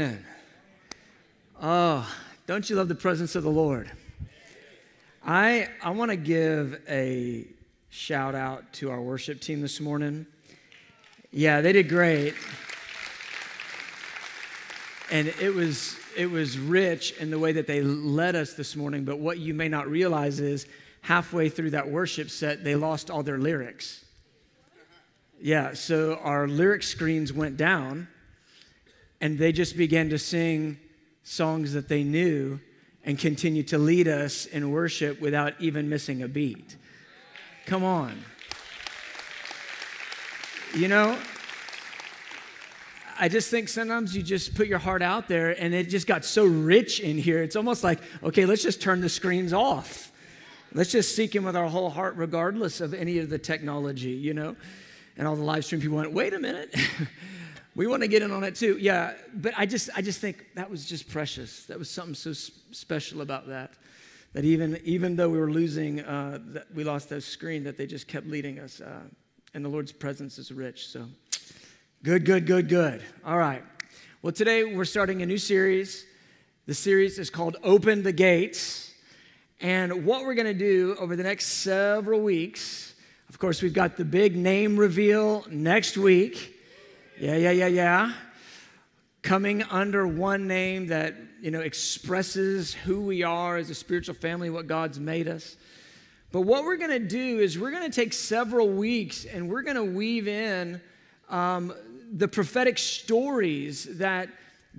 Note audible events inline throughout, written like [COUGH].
Amen. Oh, don't you love the presence of the Lord? I, I want to give a shout out to our worship team this morning. Yeah, they did great. And it was, it was rich in the way that they led us this morning. But what you may not realize is halfway through that worship set, they lost all their lyrics. Yeah, so our lyric screens went down and they just began to sing songs that they knew and continue to lead us in worship without even missing a beat. Come on. You know, I just think sometimes you just put your heart out there and it just got so rich in here. It's almost like, okay, let's just turn the screens off. Let's just seek Him with our whole heart, regardless of any of the technology, you know? And all the live stream people went, wait a minute. [LAUGHS] we want to get in on it too. Yeah, but I just, I just think that was just precious. That was something so special about that. That even, even though we were losing, uh, that we lost that screen, that they just kept leading us. Uh, and the Lord's presence is rich. So good, good, good, good. All right. Well, today we're starting a new series. The series is called Open the Gates. And what we're going to do over the next several weeks, of course, we've got the big name reveal next week. Yeah, yeah, yeah, yeah. Coming under one name that, you know, expresses who we are as a spiritual family, what God's made us. But what we're going to do is we're going to take several weeks and we're going to weave in um, the prophetic stories that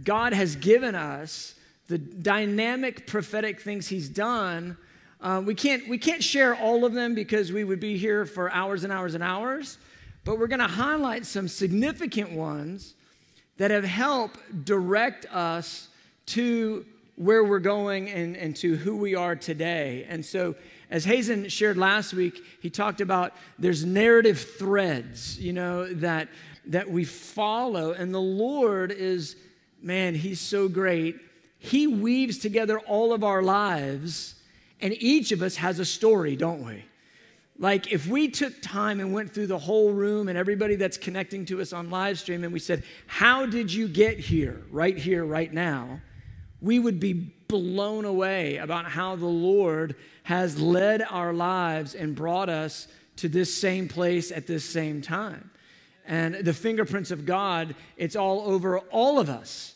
God has given us, the dynamic prophetic things He's done. Uh, we, can't, we can't share all of them because we would be here for hours and hours and hours but we're going to highlight some significant ones that have helped direct us to where we're going and, and to who we are today. And so, as Hazen shared last week, he talked about there's narrative threads, you know, that that we follow, and the Lord is, man, He's so great. He weaves together all of our lives, and each of us has a story, don't we? Like, if we took time and went through the whole room and everybody that's connecting to us on live stream and we said, How did you get here, right here, right now? we would be blown away about how the Lord has led our lives and brought us to this same place at this same time. And the fingerprints of God, it's all over all of us.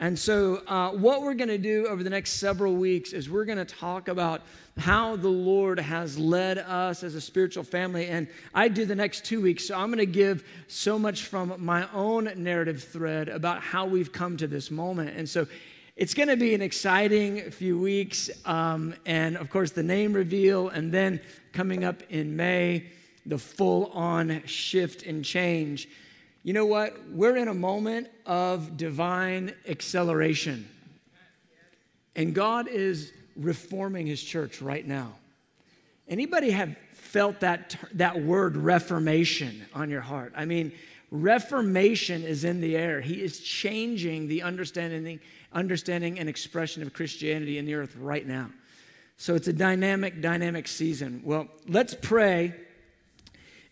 And so, uh, what we're going to do over the next several weeks is we're going to talk about how the Lord has led us as a spiritual family. And I do the next two weeks, so I'm going to give so much from my own narrative thread about how we've come to this moment. And so, it's going to be an exciting few weeks. Um, and of course, the name reveal, and then coming up in May, the full on shift and change you know what? We're in a moment of divine acceleration. And God is reforming his church right now. Anybody have felt that, that word reformation on your heart? I mean, reformation is in the air. He is changing the understanding, understanding and expression of Christianity in the earth right now. So it's a dynamic, dynamic season. Well, let's pray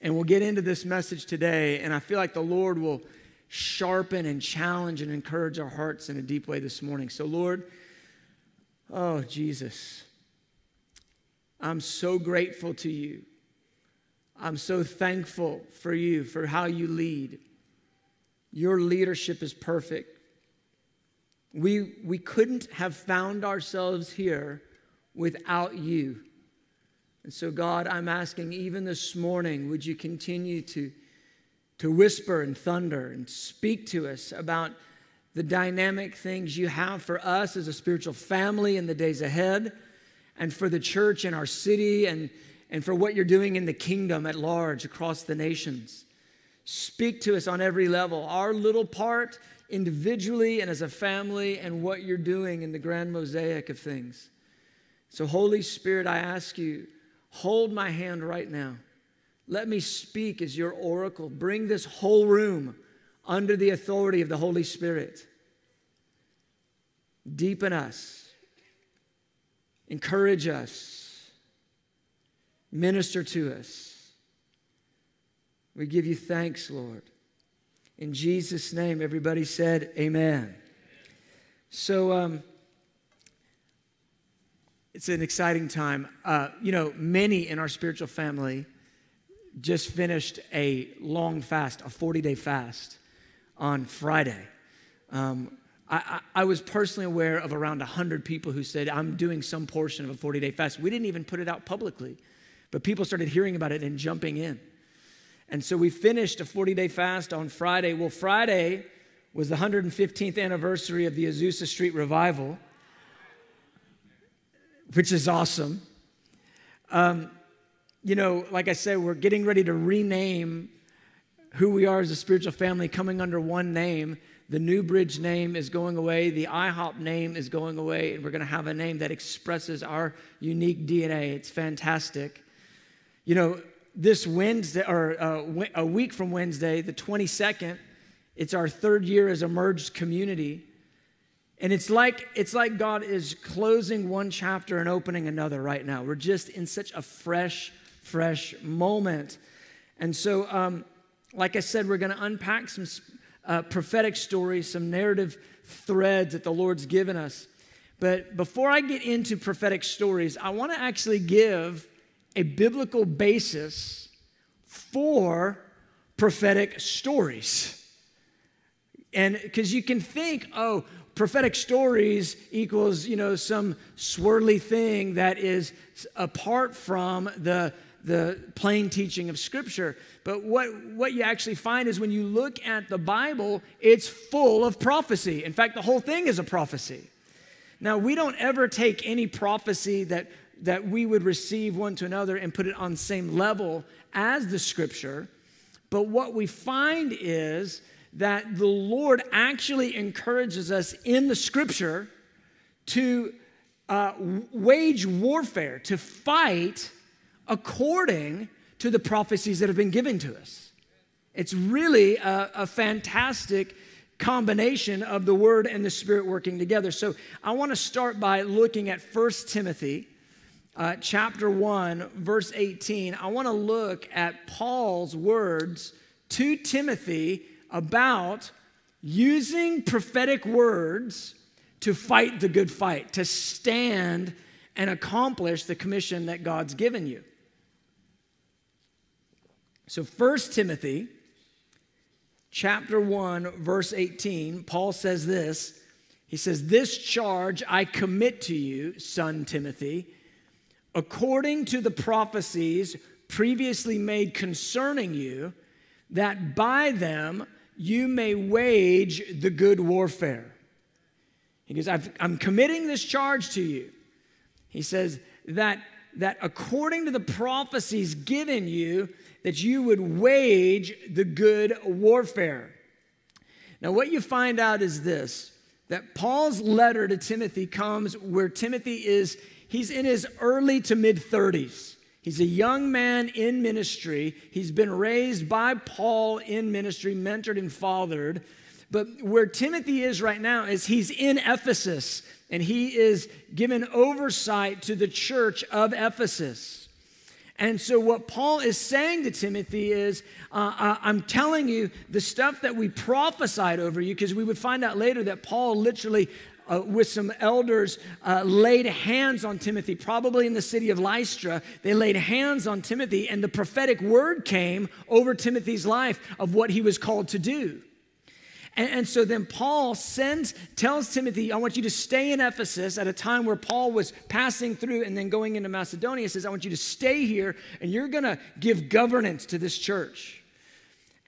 and we'll get into this message today, and I feel like the Lord will sharpen and challenge and encourage our hearts in a deep way this morning. So, Lord, oh, Jesus, I'm so grateful to you. I'm so thankful for you, for how you lead. Your leadership is perfect. We, we couldn't have found ourselves here without you. And so, God, I'm asking even this morning, would you continue to, to whisper and thunder and speak to us about the dynamic things you have for us as a spiritual family in the days ahead, and for the church in our city, and, and for what you're doing in the kingdom at large across the nations. Speak to us on every level, our little part individually and as a family, and what you're doing in the grand mosaic of things. So, Holy Spirit, I ask you Hold my hand right now. Let me speak as your oracle. Bring this whole room under the authority of the Holy Spirit. Deepen us, encourage us, minister to us. We give you thanks, Lord. In Jesus' name, everybody said, Amen. So, um, it's an exciting time. Uh, you know, many in our spiritual family just finished a long fast, a 40 day fast on Friday. Um, I, I, I, was personally aware of around 100 people who said, I'm doing some portion of a 40 day fast. We didn't even put it out publicly, but people started hearing about it and jumping in. And so we finished a 40 day fast on Friday. Well, Friday was the 115th anniversary of the Azusa Street Revival which is awesome. Um, you know, like I said, we're getting ready to rename who we are as a spiritual family, coming under one name. The New Bridge name is going away, the IHOP name is going away, and we're going to have a name that expresses our unique DNA. It's fantastic. You know, this Wednesday, or uh, a week from Wednesday, the 22nd, it's our third year as a merged community. And it's like it's like God is closing one chapter and opening another right now. We're just in such a fresh, fresh moment. And so, um, like I said, we're going to unpack some uh, prophetic stories, some narrative threads that the Lord's given us. But before I get into prophetic stories, I want to actually give a biblical basis for prophetic stories. And because you can think, oh, prophetic stories equals, you know, some swirly thing that is apart from the, the plain teaching of Scripture. But what, what you actually find is when you look at the Bible, it's full of prophecy. In fact, the whole thing is a prophecy. Now, we don't ever take any prophecy that, that we would receive one to another and put it on the same level as the Scripture. But what we find is that the Lord actually encourages us in the scripture to uh, wage warfare, to fight according to the prophecies that have been given to us. It's really a, a fantastic combination of the word and the spirit working together. So I want to start by looking at 1 Timothy uh, chapter 1, verse 18. I want to look at Paul's words to Timothy about using prophetic words to fight the good fight, to stand and accomplish the commission that God's given you. So 1 Timothy chapter 1 verse 18, Paul says this. He says, "This charge I commit to you, son Timothy, according to the prophecies previously made concerning you, that by them you may wage the good warfare. He goes, i am committing this charge to you. He says that, that according to the prophecies given you, that you would wage the good warfare. Now, what you find out is this that Paul's letter to Timothy comes where Timothy is, he's in his early to mid 30s. He's a young man in ministry. He's been raised by Paul in ministry, mentored and fathered. But where Timothy is right now is he's in Ephesus and he is given oversight to the church of Ephesus. And so, what Paul is saying to Timothy is, uh, I'm telling you the stuff that we prophesied over you, because we would find out later that Paul literally uh, with some elders uh, laid hands on Timothy, probably in the city of Lystra. They laid hands on Timothy, and the prophetic word came over Timothy's life of what he was called to do. And, and, so then Paul sends, tells Timothy, I want you to stay in Ephesus at a time where Paul was passing through and then going into Macedonia. says, I want you to stay here and you're going to give governance to this church.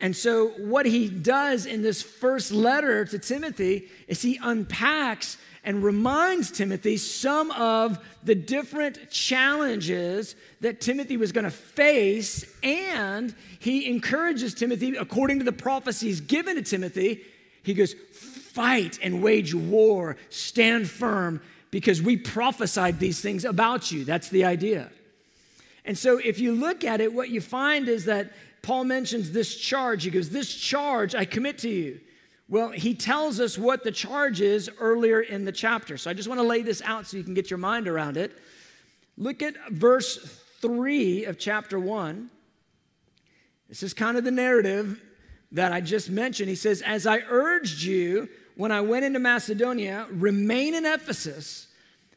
And so, what he does in this first letter to Timothy is he unpacks and reminds Timothy some of the different challenges that Timothy was going to face. And he encourages Timothy, according to the prophecies given to Timothy, he goes, Fight and wage war, stand firm, because we prophesied these things about you. That's the idea. And so, if you look at it, what you find is that Paul mentions this charge. He goes, This charge I commit to you. Well, he tells us what the charge is earlier in the chapter. So I just want to lay this out so you can get your mind around it. Look at verse 3 of chapter 1. This is kind of the narrative that I just mentioned. He says, As I urged you when I went into Macedonia, remain in Ephesus,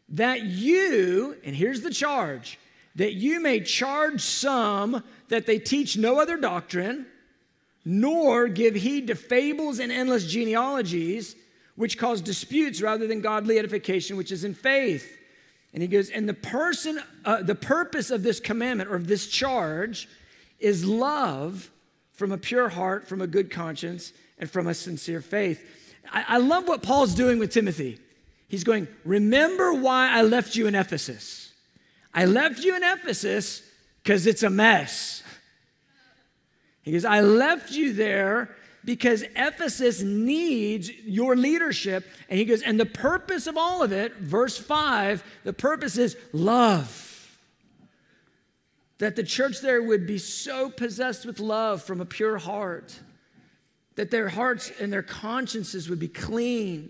that you, and here's the charge, that you may charge some that they teach no other doctrine, nor give heed to fables and endless genealogies, which cause disputes rather than godly edification, which is in faith. And he goes, and the person, uh, the purpose of this commandment or of this charge is love from a pure heart, from a good conscience, and from a sincere faith. I, I love what Paul's doing with Timothy. He's going, Remember why I left you in Ephesus. I left you in Ephesus because it's a mess. He goes, I left you there because Ephesus needs your leadership. And he goes, and the purpose of all of it, verse 5, the purpose is love. That the church there would be so possessed with love from a pure heart, that their hearts and their consciences would be clean,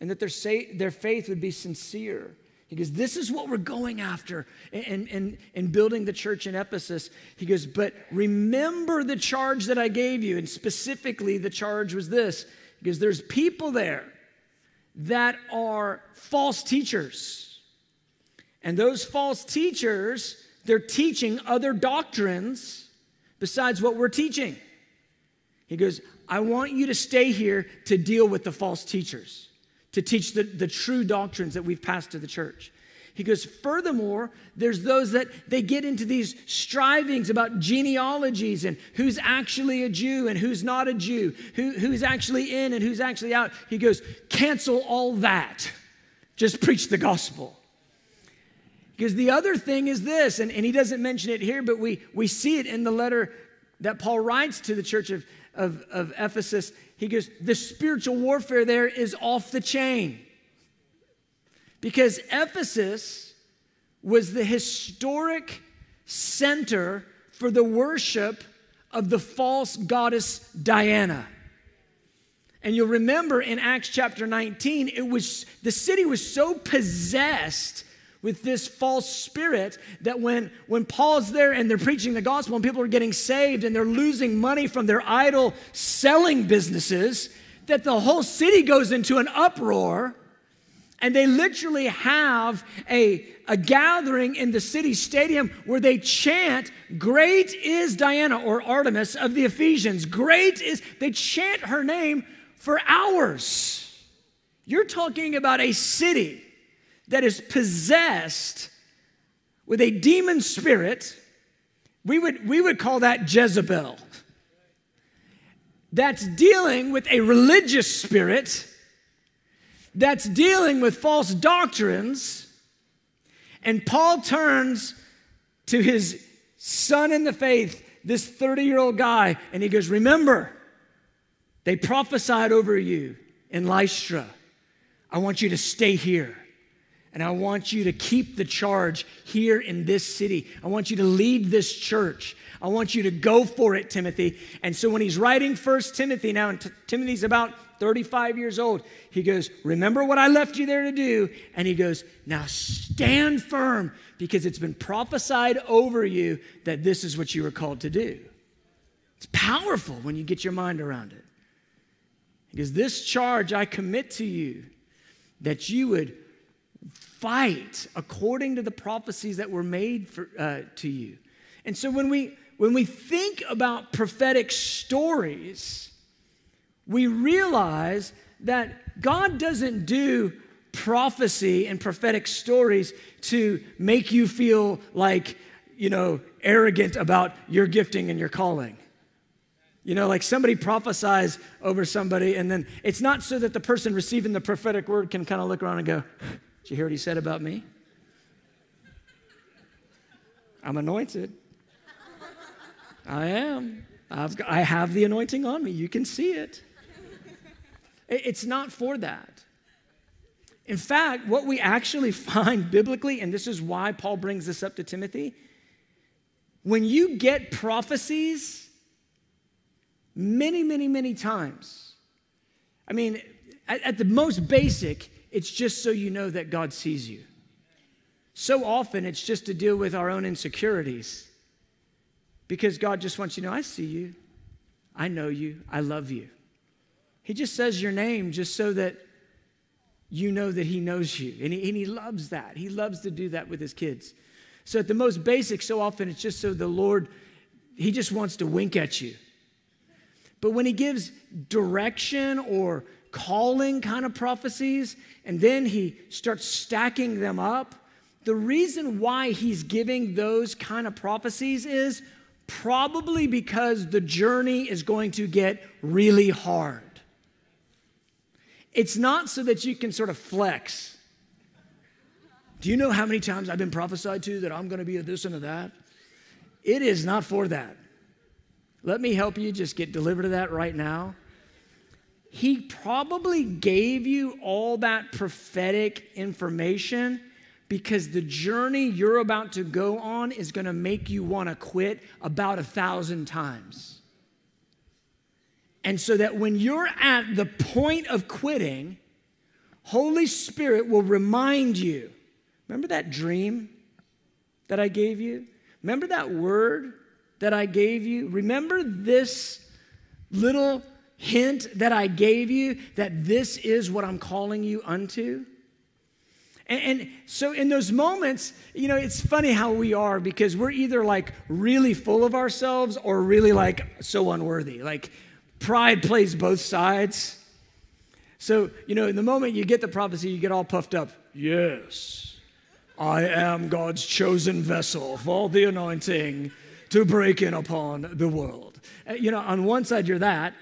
and that their, sa- their faith would be sincere. He goes, This is what we're going after in, in, in building the church in Ephesus. He goes, But remember the charge that I gave you. And specifically, the charge was this because there's people there that are false teachers. And those false teachers, they're teaching other doctrines besides what we're teaching. He goes, I want you to stay here to deal with the false teachers to teach the, the true doctrines that we've passed to the church. He goes, furthermore, there's those that they get into these strivings about genealogies and who's actually a Jew and who's not a Jew, who, who's actually in and who's actually out. He goes, cancel all that. Just preach the gospel. Because the other thing is this, and, and he doesn't mention it here, but we, we see it in the letter that Paul writes to the church of, of, of Ephesus. He goes, the spiritual warfare there is off the chain. Because Ephesus was the historic center for the worship of the false goddess Diana. And you'll remember in Acts chapter 19, it was the city was so possessed with this false spirit that when, when Paul's there and they're preaching the gospel and people are getting saved and they're losing money from their idol selling businesses, that the whole city goes into an uproar and they literally have a, a gathering in the city stadium where they chant, Great is Diana or Artemis of the Ephesians. Great is, they chant her name for hours. You're talking about a city that is possessed with a demon spirit, we would, we would call that Jezebel. That's dealing with a religious spirit, that's dealing with false doctrines. And Paul turns to his son in the faith, this 30 year old guy, and he goes, Remember, they prophesied over you in Lystra. I want you to stay here. And I want you to keep the charge here in this city. I want you to lead this church. I want you to go for it, Timothy. And so when he's writing First Timothy now, and T- Timothy's about 35 years old, he goes, Remember what I left you there to do? And he goes, Now stand firm because it's been prophesied over you that this is what you were called to do. It's powerful when you get your mind around it. Because this charge I commit to you that you would fight according to the prophecies that were made for, uh, to you. And so when we when we think about prophetic stories, we realize that God doesn't do prophecy and prophetic stories to make you feel like, you know, arrogant about your gifting and your calling. You know, like somebody prophesies over somebody, and then it's not so that the person receiving the prophetic word can kind of look around and go, did you hear what he said about me? I'm anointed. I am. I've got, I have the anointing on me. You can see it. It's not for that. In fact, what we actually [LAUGHS] find biblically, and this is why Paul brings this up to Timothy, when you get prophecies many, many, many times, I mean, at, at the most basic, it's just so you know that God sees you. So often it's just to deal with our own insecurities because God just wants you to know I see you, I know you, I love you. He just says your name just so that you know that He knows you. And He, and he loves that. He loves to do that with His kids. So, at the most basic, so often it's just so the Lord, He just wants to wink at you. But when He gives direction or calling kind of prophecies, and then He starts stacking them up, the reason why He's giving those kind of prophecies is probably because the journey is going to get really hard. It's not so that you can sort of flex. Do you know how many times I've been prophesied to that I'm going to be a this and a that? It is not for that. Let me help you just get delivered of that right now. He probably gave you all that prophetic information because the journey you're about to go on is going to make you want to quit about a thousand times. And so that when you're at the point of quitting, Holy Spirit will remind you remember that dream that I gave you? Remember that word that I gave you? Remember this little hint that I gave you that this is what I'm calling you unto? And, so, in those moments, you know, it's funny how we are because we're either like really full of ourselves or really like so unworthy. Like, Pride plays both sides. So, you know, in the moment you get the prophecy, you get all puffed up. Yes, I am God's chosen vessel for the anointing to break in upon the world. Uh, you know, on one side, you're that.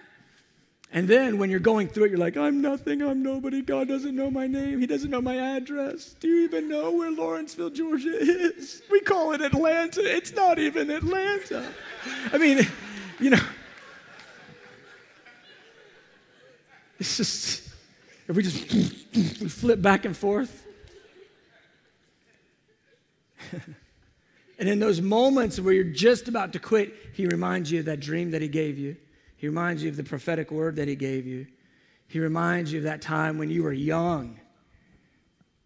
And then when you're going through it, you're like, I'm nothing, I'm nobody. God doesn't know my name, He doesn't know my address. Do you even know where Lawrenceville, Georgia is? We call it Atlanta. It's not even Atlanta. I mean, you know, It's just, if we just we flip back and forth. [LAUGHS] and in those moments where you're just about to quit, he reminds you of that dream that he gave you. He reminds you of the prophetic word that he gave you. He reminds you of that time when you were young.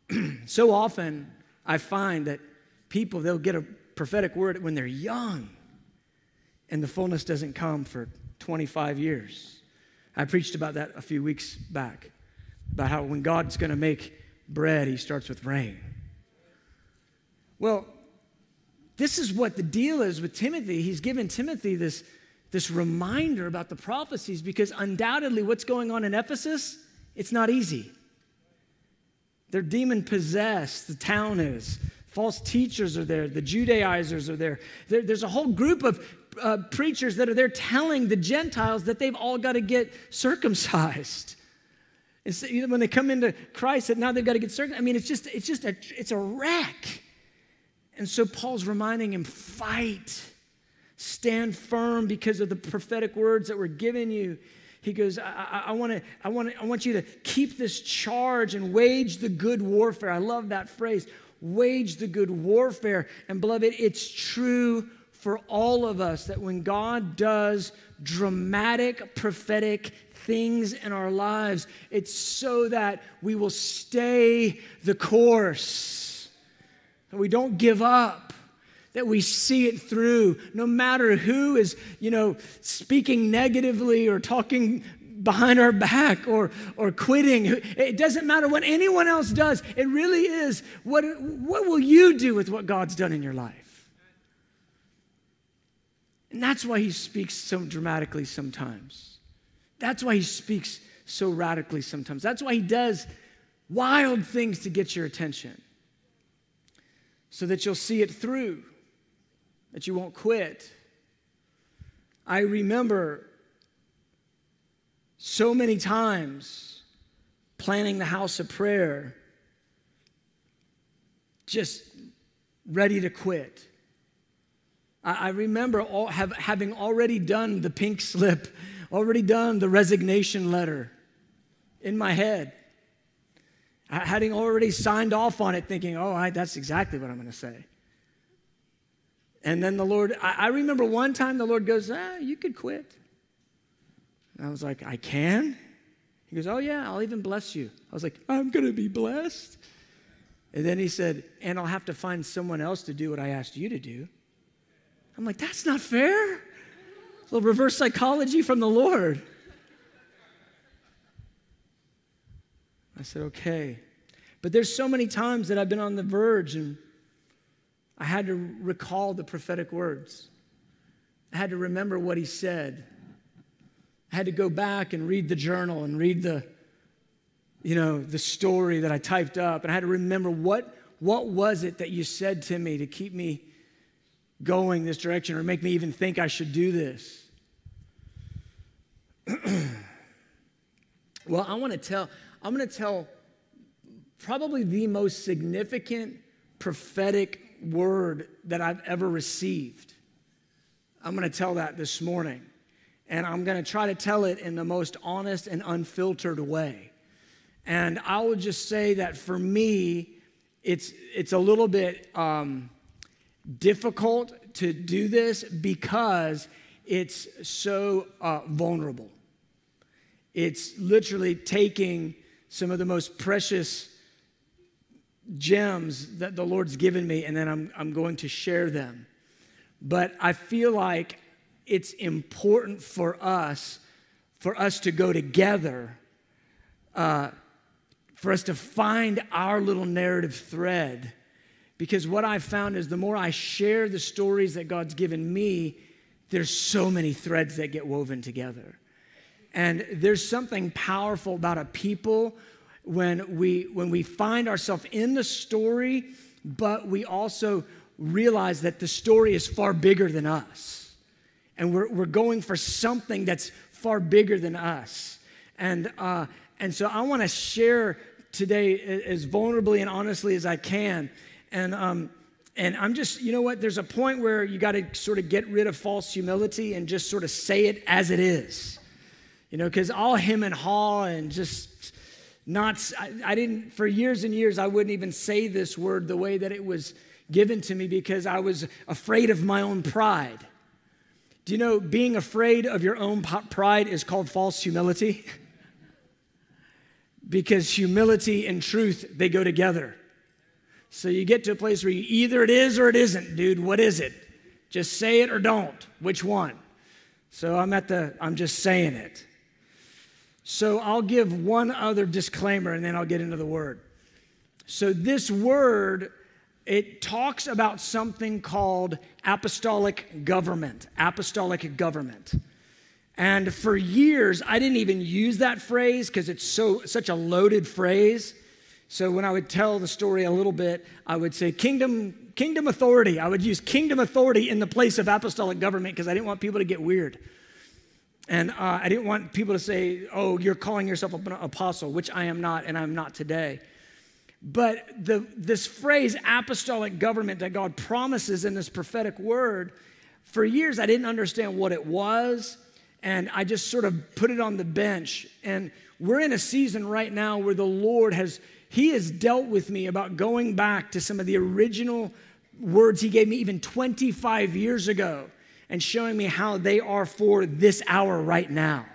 [CLEARS THROAT] so often, I find that people, they'll get a prophetic word when they're young, and the fullness doesn't come for 25 years. I preached about that a few weeks back, about how when God's going to make bread, he starts with rain. Well, this is what the deal is with Timothy. He's given Timothy this, this reminder about the prophecies because undoubtedly what's going on in Ephesus, it's not easy. They're demon possessed, the town is. False teachers are there, the Judaizers are there. there. There's a whole group of uh, preachers that are there telling the Gentiles that they've all got to get circumcised. It's, you know, when they come into Christ, that now they've got to get circumcised. I mean, it's just, it's just a, it's a wreck. And so Paul's reminding him, fight, stand firm because of the prophetic words that were given you. He goes, I, I, wanna, I, wanna, I want you to keep this charge and wage the good warfare. I love that phrase. Wage the good warfare. And beloved, it's true for all of us that when God does dramatic prophetic things in our lives, it's so that we will stay the course, that we don't give up that we see it through no matter who is you know speaking negatively or talking behind our back or or quitting it doesn't matter what anyone else does it really is what what will you do with what god's done in your life and that's why he speaks so dramatically sometimes. That's why he speaks so radically sometimes. That's why he does wild things to get your attention so that you'll see it through, that you won't quit. I remember so many times planning the house of prayer, just ready to quit I, remember all, have, having already done the pink slip, already done the resignation letter in my head. Having already signed off on it, thinking, oh, I, that's exactly what I'm going to say. And then the Lord, I, I, remember one time the Lord goes, ah, you could quit. And I was like, I can? He goes, oh, yeah, I'll even bless you. I was like, I'm going to be blessed. And then he said, and I'll have to find someone else to do what I asked you to do. I'm like, that's not fair. A little reverse psychology from the Lord. I said, okay. But there's so many times that I've been on the verge and I had to recall the prophetic words. I had to remember what he said. I had to go back and read the journal and read the, you know, the story that I typed up. And I had to remember what, what was it that you said to me to keep me going this direction or make me even think I should do this. [CLEARS THROAT] well, I want to tell, I'm going to tell probably the most significant prophetic word that I've ever received. I'm going to tell that this morning. And I'm going to try to tell it in the most honest and unfiltered way. And I will just say that for me, it's, it's a little bit um, difficult to do this because it's so uh, vulnerable. It's literally taking some of the most precious gems that the Lord's given me, and then I'm, I'm going to share them. But I feel like it's important for us, for us to go together, uh, for us to find our little narrative thread. Because what I've found is the more I share the stories that God's given me, there's so many threads that get woven together. And there's something powerful about a people when we when we find ourselves in the story but we also realize that the story is far bigger than us. And we're, we're going for something that's far bigger than us. And uh, and so i want to share today as vulnerably and honestly as i can. And um, and i'm just you know what? There's a point where you got to sort of get rid of false humility and just sort of say it as it is. You know because all him and haw and just not, I, I didn't, for years and years, I wouldn't even say this word the way that it was given to me because I was afraid of my own pride. Do you know being afraid of your own pride is called false humility? [LAUGHS] because humility and truth, they go together. So you get to a place where you either it is or it isn't, dude. What is it? Just say it or don't. Which one? So I'm at the, I'm just saying it. So I'll give one other disclaimer and then I'll get into the word. So this word, it talks about something called apostolic government. Apostolic government. And for years, I didn't even use that phrase because it's so such a loaded phrase. So when I would tell the story a little bit, I would say kingdom kingdom authority. I would use kingdom authority in the place of apostolic government because I didn't want people to get weird. And uh, I didn't want people to say, oh, you're calling yourself an apostle, which I am not, and I'm not today. But the, this phrase, apostolic government, that God promises in this prophetic word, for years I didn't understand what it was, and I just sort of put it on the bench. And we're in a season right now where the Lord has, He has dealt with me about going back to some of the original words He gave me even 25 years ago and showing me how they are for this hour right now.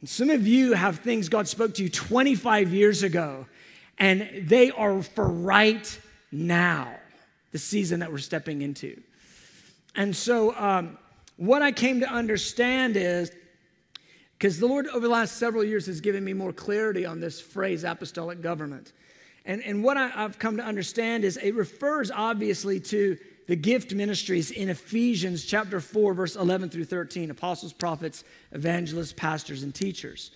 And some of you have things God spoke to you 25 years ago, and they are for right now, the season that we're stepping into. And so, um, what I came to understand is because the Lord, over the last several years, has given me more clarity on this phrase, apostolic government. And, and what I, I've come to understand is it refers obviously to the gift ministries in Ephesians chapter 4, verse 11 through 13 apostles, prophets, evangelists, pastors, and teachers.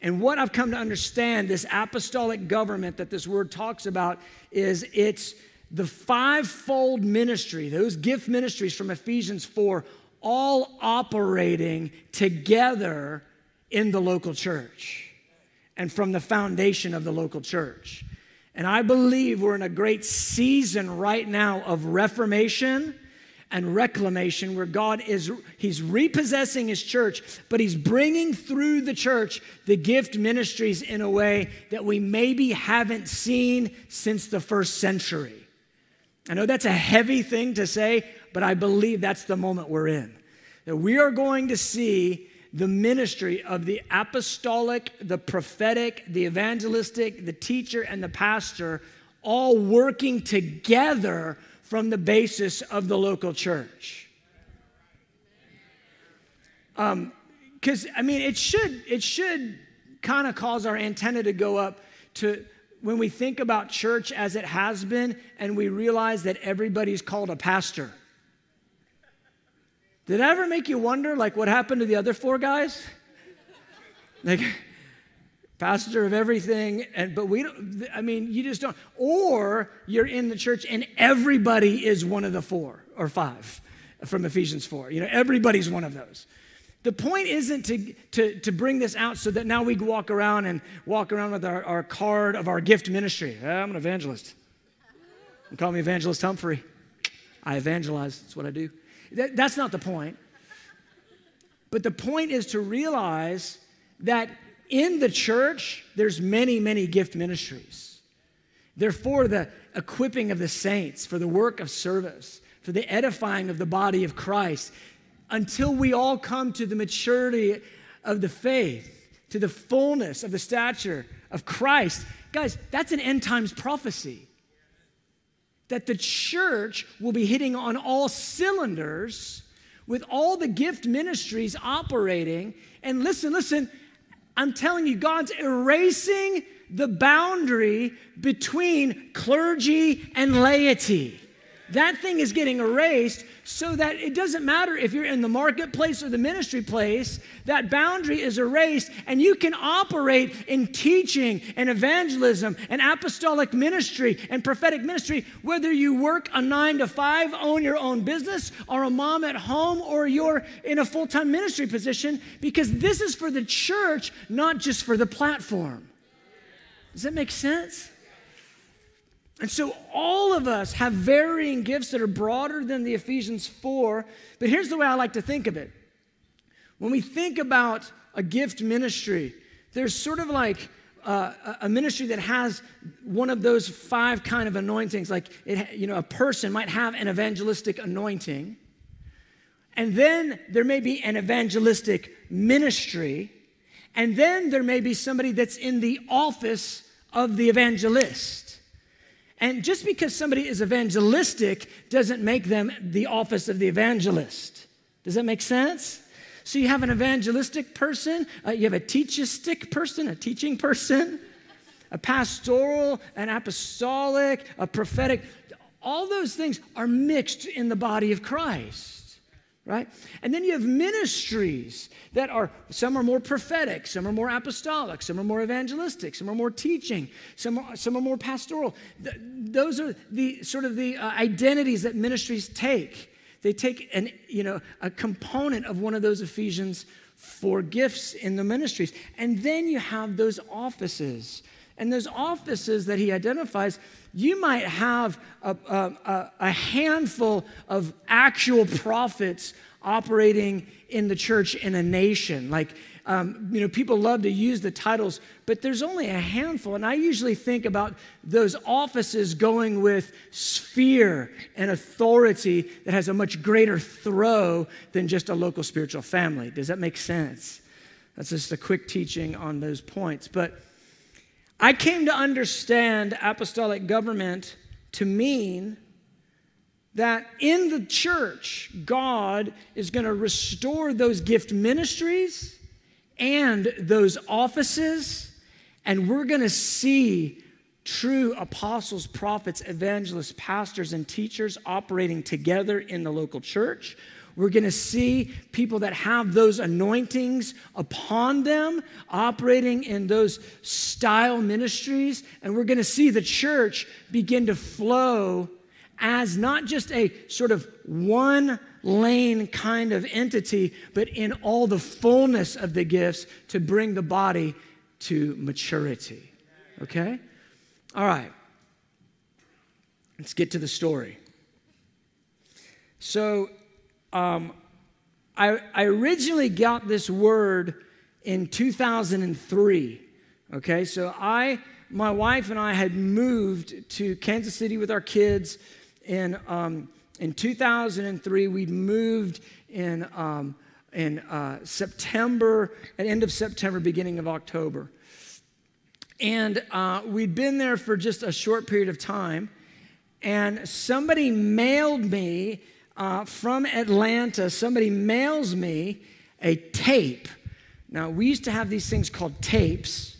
And what I've come to understand, this apostolic government that this word talks about, is it's the fivefold ministry, those gift ministries from Ephesians 4, all operating together in the local church and from the foundation of the local church. And I believe we're in a great season right now of reformation and reclamation where God is he's repossessing his church but he's bringing through the church the gift ministries in a way that we maybe haven't seen since the first century. I know that's a heavy thing to say but I believe that's the moment we're in. That we are going to see the ministry of the apostolic, the prophetic, the evangelistic, the teacher, and the pastor all working together from the basis of the local church. Because um, I mean, it should it should kind of cause our antenna to go up to when we think about church as it has been and we realize that everybody's called a pastor. Did that ever make you wonder, like, what happened to the other four guys? Like, pastor of everything, and but we don't, I mean, you just don't. Or you're in the church and everybody is one of the four or five from Ephesians 4. You know, everybody's one of those. The point isn't to, to, to bring this out so that now we walk around and walk around with our, our card of our gift ministry. I'm an evangelist. You call me Evangelist Humphrey. I evangelize. That's what I do. That, that's not the point. But the point is to realize that in the church, there's many, many gift ministries. They're for the equipping of the saints, for the work of service, for the edifying of the body of Christ, until we all come to the maturity of the faith, to the fullness of the stature of Christ. Guys, that's an end times prophecy. That the church will be hitting on all cylinders with all the gift ministries operating. And listen, listen, I'm telling you, God's erasing the boundary between clergy and laity. That thing is getting erased so that it doesn't matter if you're in the marketplace or the ministry place, that boundary is erased and you can operate in teaching and evangelism and apostolic ministry and prophetic ministry, whether you work a nine to five, own your own business, or a mom at home, or you're in a full time ministry position, because this is for the church, not just for the platform. Does that make sense? And so all of us have varying gifts that are broader than the Ephesians 4. But here's the way I like to think of it. When we think about a gift ministry, there's sort of like uh, a ministry that has one of those five kind of anointings. Like, it, you know, a person might have an evangelistic anointing. And then there may be an evangelistic ministry. And then there may be somebody that's in the office of the evangelist. And just because somebody is evangelistic doesn't make them the office of the evangelist. Does that make sense? So you have an evangelistic person, uh, you have a teachistic person, a teaching person, a pastoral, an apostolic, a prophetic. All those things are mixed in the body of Christ right? And then you have ministries that are, some are more prophetic, some are more apostolic, some are more evangelistic, some are more teaching, some are, some are more pastoral. Th- those are the sort of the uh, identities that ministries take. They take an, you know, a component of one of those Ephesians four gifts in the ministries. And then you have those offices. And those offices that he identifies, you might have a, a, a, handful of actual prophets operating in the church in a nation. Like, um, you know, people love to use the titles, but there's only a handful. And I usually think about those offices going with sphere and authority that has a much greater throw than just a local spiritual family. Does that make sense? That's just a quick teaching on those points. But I came to understand apostolic government to mean that in the church, God is going to restore those gift ministries and those offices, and we're going to see true apostles, prophets, evangelists, pastors, and teachers operating together in the local church. We're going to see people that have those anointings upon them operating in those style ministries. And we're going to see the church begin to flow as not just a sort of one lane kind of entity, but in all the fullness of the gifts to bring the body to maturity. Okay? All right. Let's get to the story. So, um, I, I originally got this word in 2003. Okay, so I, my wife and I had moved to Kansas City with our kids in, um, in 2003. We'd moved in, um, in uh, September, at end of September, beginning of October. And uh, we'd been there for just a short period of time. And somebody mailed me uh, from Atlanta, somebody mails me a tape. Now, we used to have these things called tapes.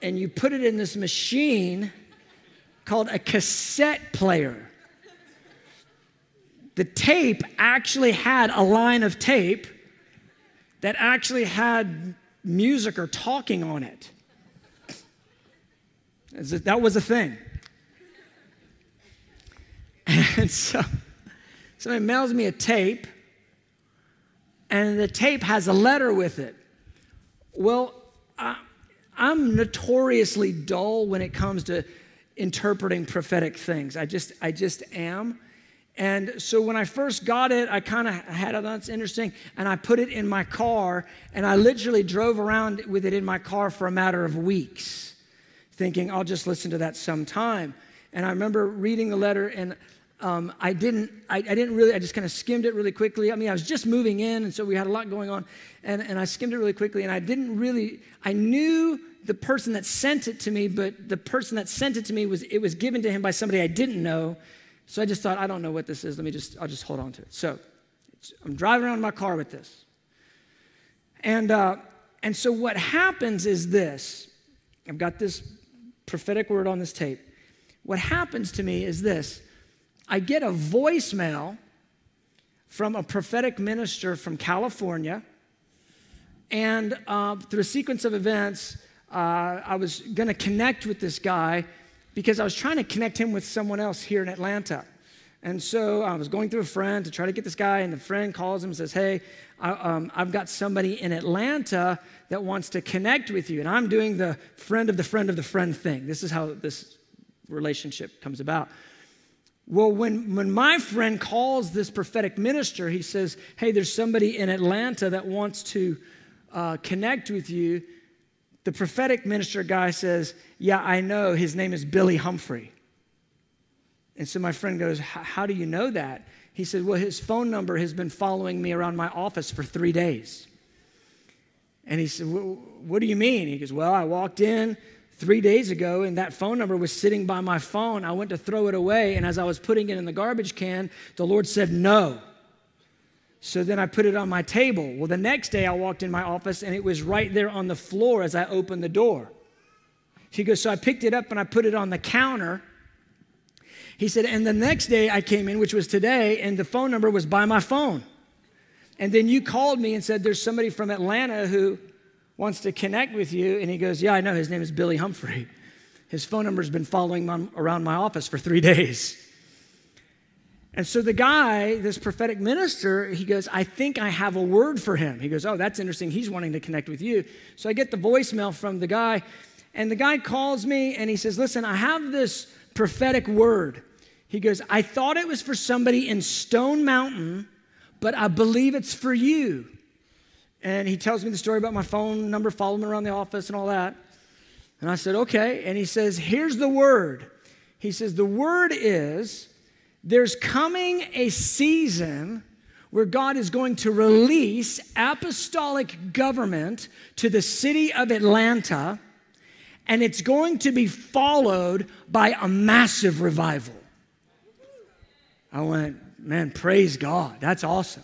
and you put it in this machine called a cassette player. The tape actually had a line of tape that actually had music or talking on it. That was a thing. [LAUGHS] And so somebody mails me a tape, and the tape has a letter with it. Well, I, am notoriously dull when it comes to interpreting prophetic things. I just, I just am. And so when I first got it, I kind of had it, that's interesting, and I put it in my car, and I literally drove around with it in my car for a matter of weeks, thinking I'll just listen to that sometime. And I remember reading the letter, and um, I didn't, I, I, didn't really, I just kind of skimmed it really quickly. I mean, I was just moving in, and so we had a lot going on, and, and I skimmed it really quickly, and I didn't really, I knew the person that sent it to me, but the person that sent it to me was, it was given to him by somebody I didn't know. So I just thought, I don't know what this is. Let me just, I'll just hold on to it. So I'm driving around in my car with this. And, uh, and so what happens is this I've got this prophetic word on this tape. What happens to me is this I get a voicemail from a prophetic minister from California. And uh, through a sequence of events, uh, I was going to connect with this guy because I was trying to connect him with someone else here in Atlanta. And so I was going through a friend to try to get this guy, and the friend calls him and says, Hey, I, um, got somebody in Atlanta that wants to connect with you. And I'm doing the friend of the friend of the friend thing. This is how this relationship comes about. Well, when, when my friend calls this prophetic minister, he says, Hey, there's somebody in Atlanta that wants to uh, connect with you. The prophetic minister guy says, Yeah, I know. His name is Billy Humphrey. And so my friend goes, How do you know that? He said, Well, his phone number has been following me around my office for three days. And he said, What do you mean? He goes, Well, I walked in three days ago and that phone number was sitting by my phone. I went to throw it away. And as I was putting it in the garbage can, the Lord said, No. So then I put it on my table. Well, the next day I walked in my office and it was right there on the floor as I opened the door. He goes, So I picked it up and I put it on the counter. He said, And the next day I came in, which was today, and the phone number was by my phone. And then you called me and said, There's somebody from Atlanta who wants to connect with you. And he goes, Yeah, I know. His name is Billy Humphrey. His phone number's been following my, around my office for three [LAUGHS] days. And so the guy, this prophetic minister, he goes, I think I have a word for him. He goes, Oh, that's interesting. He's wanting to connect with you. So I get the voicemail from the guy, and the guy calls me and he says, Listen, I have this prophetic word. He goes, I thought it was for somebody in Stone Mountain, but I believe it's for you. And he tells me the story about my phone number, following around the office and all that. And I said, Okay. And he says, Here's the word. He says, The word is, there's coming a season where God is going to release apostolic government to the city of Atlanta, and it's going to be followed by a massive revival. I went, man, praise God. That's awesome.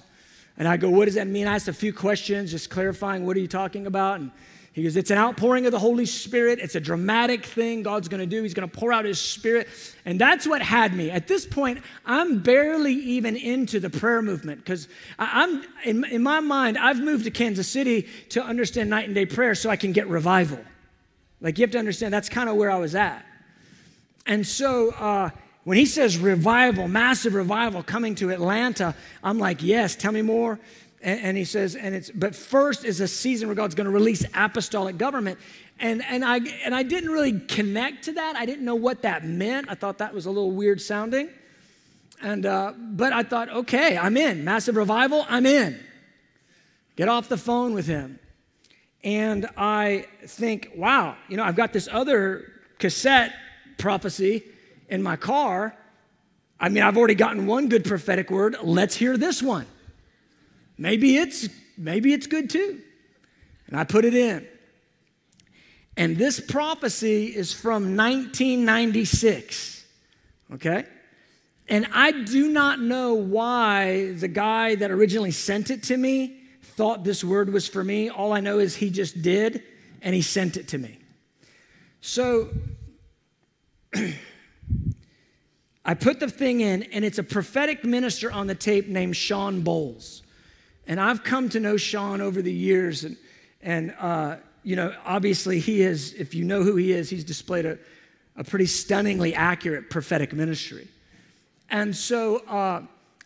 And I go, what does that mean? I asked a few questions, just clarifying, what are you talking about? And he goes, It's an outpouring of the Holy Spirit. It's a dramatic thing God's going to do. He's going to pour out His Spirit. And that's what had me. At this point, I'm barely even into the prayer movement because I'm, in, in my mind, I've moved to Kansas City to understand night and day prayer so I can get revival. Like, you have to understand, that's kind of where I was at. And so, uh, when he says revival, massive revival coming to Atlanta, I'm like, yes, tell me more. And, and, he says, and it's, but first is a season where God's going to release apostolic government. And, and, I, and I didn't really connect to that. I didn't know what that meant. I thought that was a little weird sounding. And, uh, but I thought, okay, I'm in. Massive revival, I'm in. Get off the phone with him. And I think, wow, you know, I've got this other cassette prophecy in my car. I mean, I've already gotten one good prophetic word. Let's hear this one. Maybe it's maybe it's good too. And I put it in. And this prophecy is from 1996. Okay? And I do not know why the guy that originally sent it to me thought this word was for me. All I know is he just did and he sent it to me. So [CLEARS THROAT] I put the thing in, and it's a prophetic minister on the tape named Sean Bolz. And I've come to know Sean over the years, and, and uh, you know, obviously he is, if you know who he is, he's displayed a, a pretty stunningly accurate prophetic ministry. And so uh,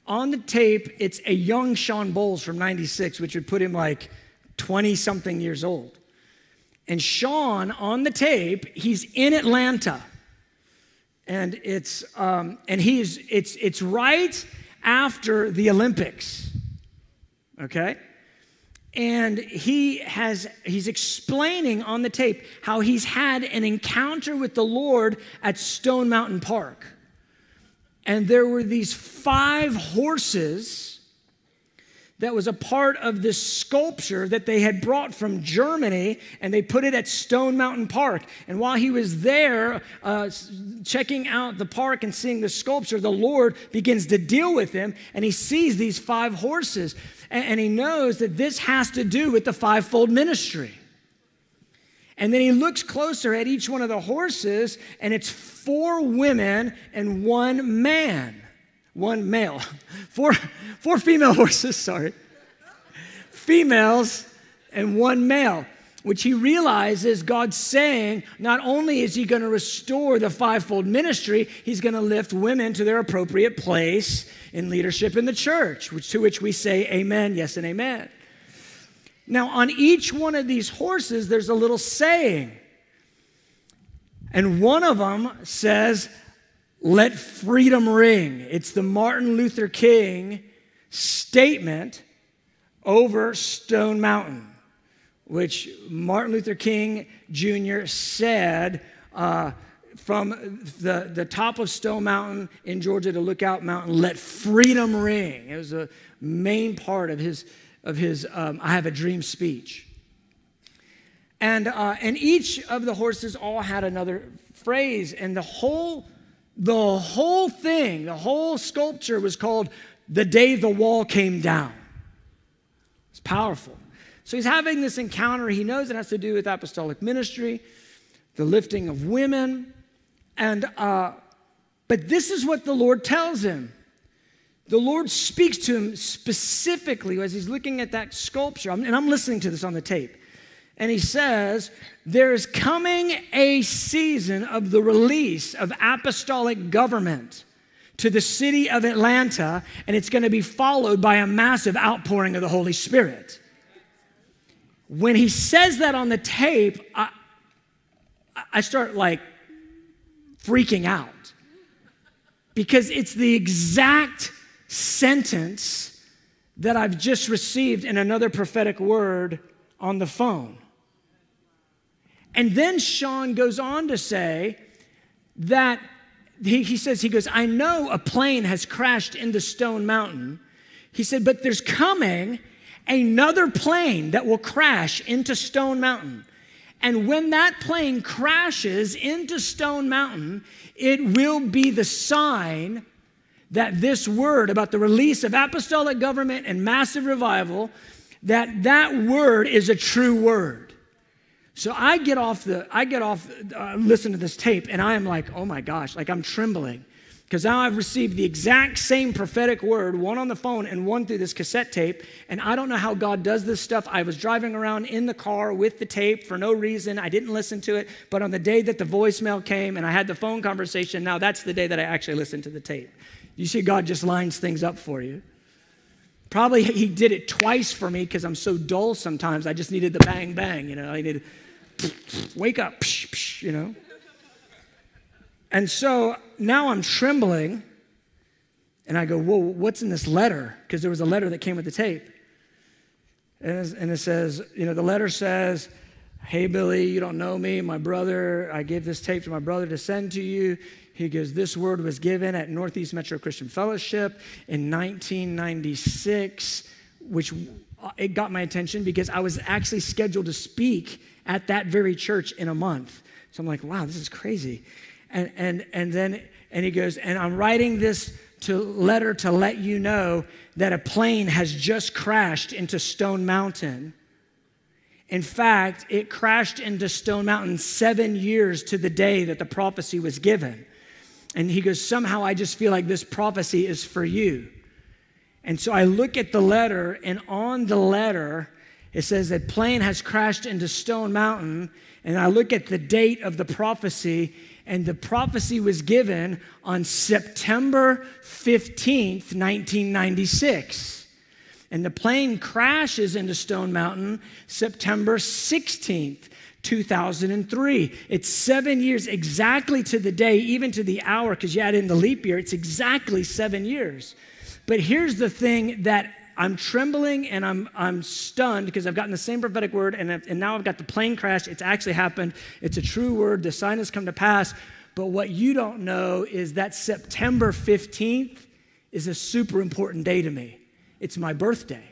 on the tape, it's a young Sean Bolz from 96, which would put him like 20 something years old. And Sean on the tape, he's in Atlanta. And it's um, and he's it's it's right after the Olympics. Okay? And he has he's explaining on the tape how he's had an encounter with the Lord at Stone Mountain Park. And there were these five horses that was a part of this sculpture that they had brought from Germany, and they put it at Stone Mountain Park. And while he was there uh, checking out the park and seeing the sculpture, the Lord begins to deal with him, and he sees these five horses, and, and he knows that this has to do with the fivefold ministry. And then he looks closer at each one of the horses, and it's four women and one man one male, [LAUGHS] four, four female [LAUGHS] horses, sorry, females and one male, which he realizes God's saying not only is he going to restore the fivefold ministry, he's going to lift women to their appropriate place in leadership in the church, which, to which we say amen, yes, and amen. Now, on each one of these horses, there's a little saying. And one of them says, let freedom ring. It's the Martin Luther King statement over Stone Mountain, which Martin Luther King Jr. said uh, from the, the top of Stone Mountain in Georgia to Lookout Mountain, let freedom ring. It was a main part of his, of his um, I Have a Dream speech. And, uh, and each of the horses all had another phrase, and the whole the whole thing, the whole sculpture was called The Day the Wall Came Down. It's powerful. So he's having this encounter. He knows it has to do with apostolic ministry, the lifting of women. And, uh, but this is what the Lord tells him. The Lord speaks to him specifically as he's looking at that sculpture. And I'm listening to this on the tape and he says, There's coming a season of the release of apostolic government to the city of Atlanta, and it's going to be followed by a massive outpouring of the Holy Spirit. When he says that on the tape, I, I start like freaking out because it's the exact sentence that I've just received in another prophetic word on the phone. And then Sean goes on to say that he, he says, he goes, I know a plane has crashed into Stone Mountain. He said, but there's coming another plane that will crash into Stone Mountain. And when that plane crashes into Stone Mountain, it will be the sign that this word about the release of apostolic government and massive revival, that that word is a true word. So I get off the, I get off, uh, listen to this tape, and I am like, oh my gosh, like I'm trembling. Because now I've received the exact same prophetic word, one on the phone and one through this cassette tape. And I don't know how God does this stuff. I was driving around in the car with the tape for no reason. I didn't listen to it. But on the day that the voicemail came and I had the phone conversation, now that's the day that I actually listened to the tape. You see, God just lines things up for you. Probably He did it twice for me because I'm so dull sometimes. I just needed the bang, bang, you know, I needed wake up, you know. And so now I'm trembling, and I go, Whoa, what's in this letter? Because there was a letter that came with the tape. And it says, you know, the letter says, Hey, Billy, you don't know me, my brother. I gave this tape to my brother to send to you. He goes, This word was given at Northeast Metro Christian Fellowship in 1996, which uh, it got my attention because I was actually scheduled to speak at that very church in a month. So I'm like, wow, this is crazy. And, and, and then, and he goes, and I'm writing this to letter to let you know that a plane has just crashed into Stone Mountain In fact, it crashed into Stone Mountain seven years to the day that the prophecy was given. And he goes, Somehow I just feel like this prophecy is for you. And so I look at the letter, and on the letter, it says that plane has crashed into Stone Mountain. And I look at the date of the prophecy, and the prophecy was given on September 15th, 1996. And the plane crashes into Stone Mountain September 16th, 2003. It's seven years exactly to the day, even to the hour, because you add in the leap year, it's exactly seven years. But here's the thing that I'm trembling and I'm, I'm stunned because I've gotten the same prophetic word and, and now I've got the plane crash. It's actually happened. It's a true word. The sign has come to pass. But what you don't know is that September 15th is a super important day to me. It's my birthday.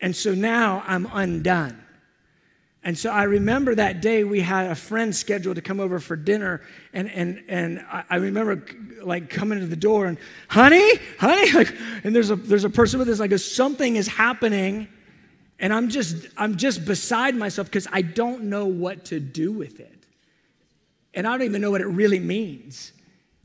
And so now I'm undone. And so I remember that day we had a friend scheduled to come over for dinner, and and and I remember like coming to the door and, honey, honey, [LAUGHS] like, and there's a there's a person with this. like something is happening, and I'm just I'm just beside myself because I don't know what to do with it, and I don't even know what it really means.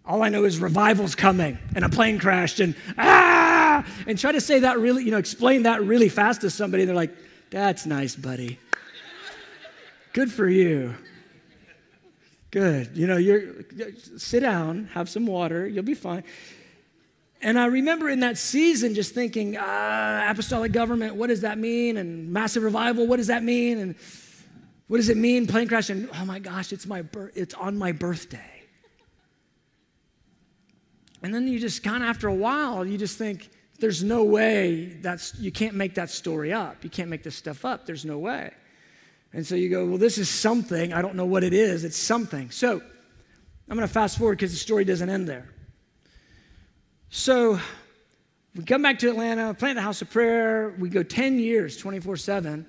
All I know is revival's coming, and a plane crashed, and ah, and try to say that really, you know, explain that really fast to somebody. And they're like, that's nice, buddy. Good for you. Good. You know, you're sit down, have some water, you'll be fine. And I remember in that season just thinking, uh, apostolic government, what does that mean? And massive revival, what does that mean? And what does it mean? Plane crash, and oh my gosh, it's my bir- it's on my birthday. And then you just kind of after a while, you just think, there's no way that's you can't make that story up. You can't make this stuff up. There's no way. And so you go, well, this is something. I don't know what it is. It's something. So I'm going to fast forward because the story doesn't end there. So we come back to Atlanta, plant the house of prayer. We go 10 years, 24 7.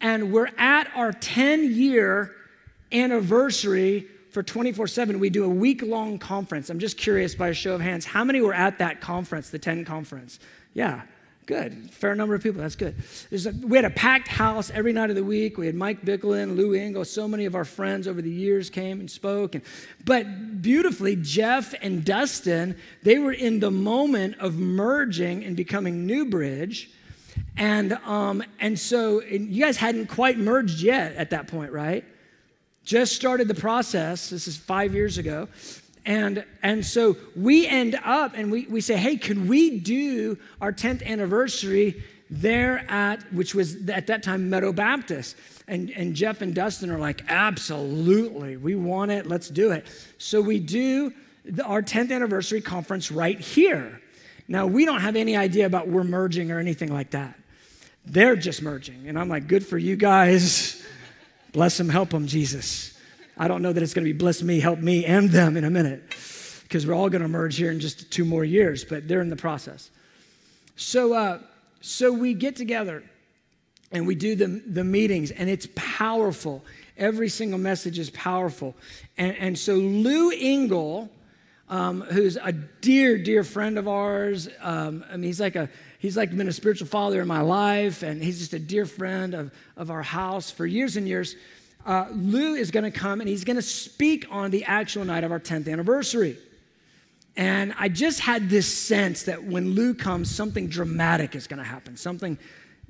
And we're at our 10 year anniversary for 24 7. We do a week long conference. I'm just curious by a show of hands, how many were at that conference, the 10 conference? Yeah, Good. Fair number of people. That's good. A, we had a packed house every night of the week. We had Mike Bickle, Lou Engle, so many of our friends over the years came and spoke. And, but beautifully, Jeff and Dustin, they were in the moment of merging and becoming Newbridge. And, um, and so and you guys hadn't quite merged yet at that point, right? Just started the process. This is five years ago. And, and so we end up and we, we say, hey, could we do our 10th anniversary there at, which was at that time Meadow Baptist? And, and Jeff and Dustin are like, absolutely, we want it, let's do it. So we do the, our 10th anniversary conference right here. Now, we don't have any idea about we're merging or anything like that. They're just merging. And I'm like, good for you guys. [LAUGHS] Bless them, help them, Jesus. I don't know that it's going to be bless me, help me, and them in a minute because we're all going to merge here in just two more years, but they're in the process. So, uh, so we get together and we do the, the meetings, and it's powerful. Every single message is powerful. And, and so Lou Engle, um, who's a dear, dear friend of ours, um, I mean, he's like a he's like been a spiritual father in my life, and he's just a dear friend of, of our house for years and years uh, Lou is going to come and he's going to speak on the actual night of our 10th anniversary. And I just had this sense that when Lou comes, something dramatic is going to happen. Something,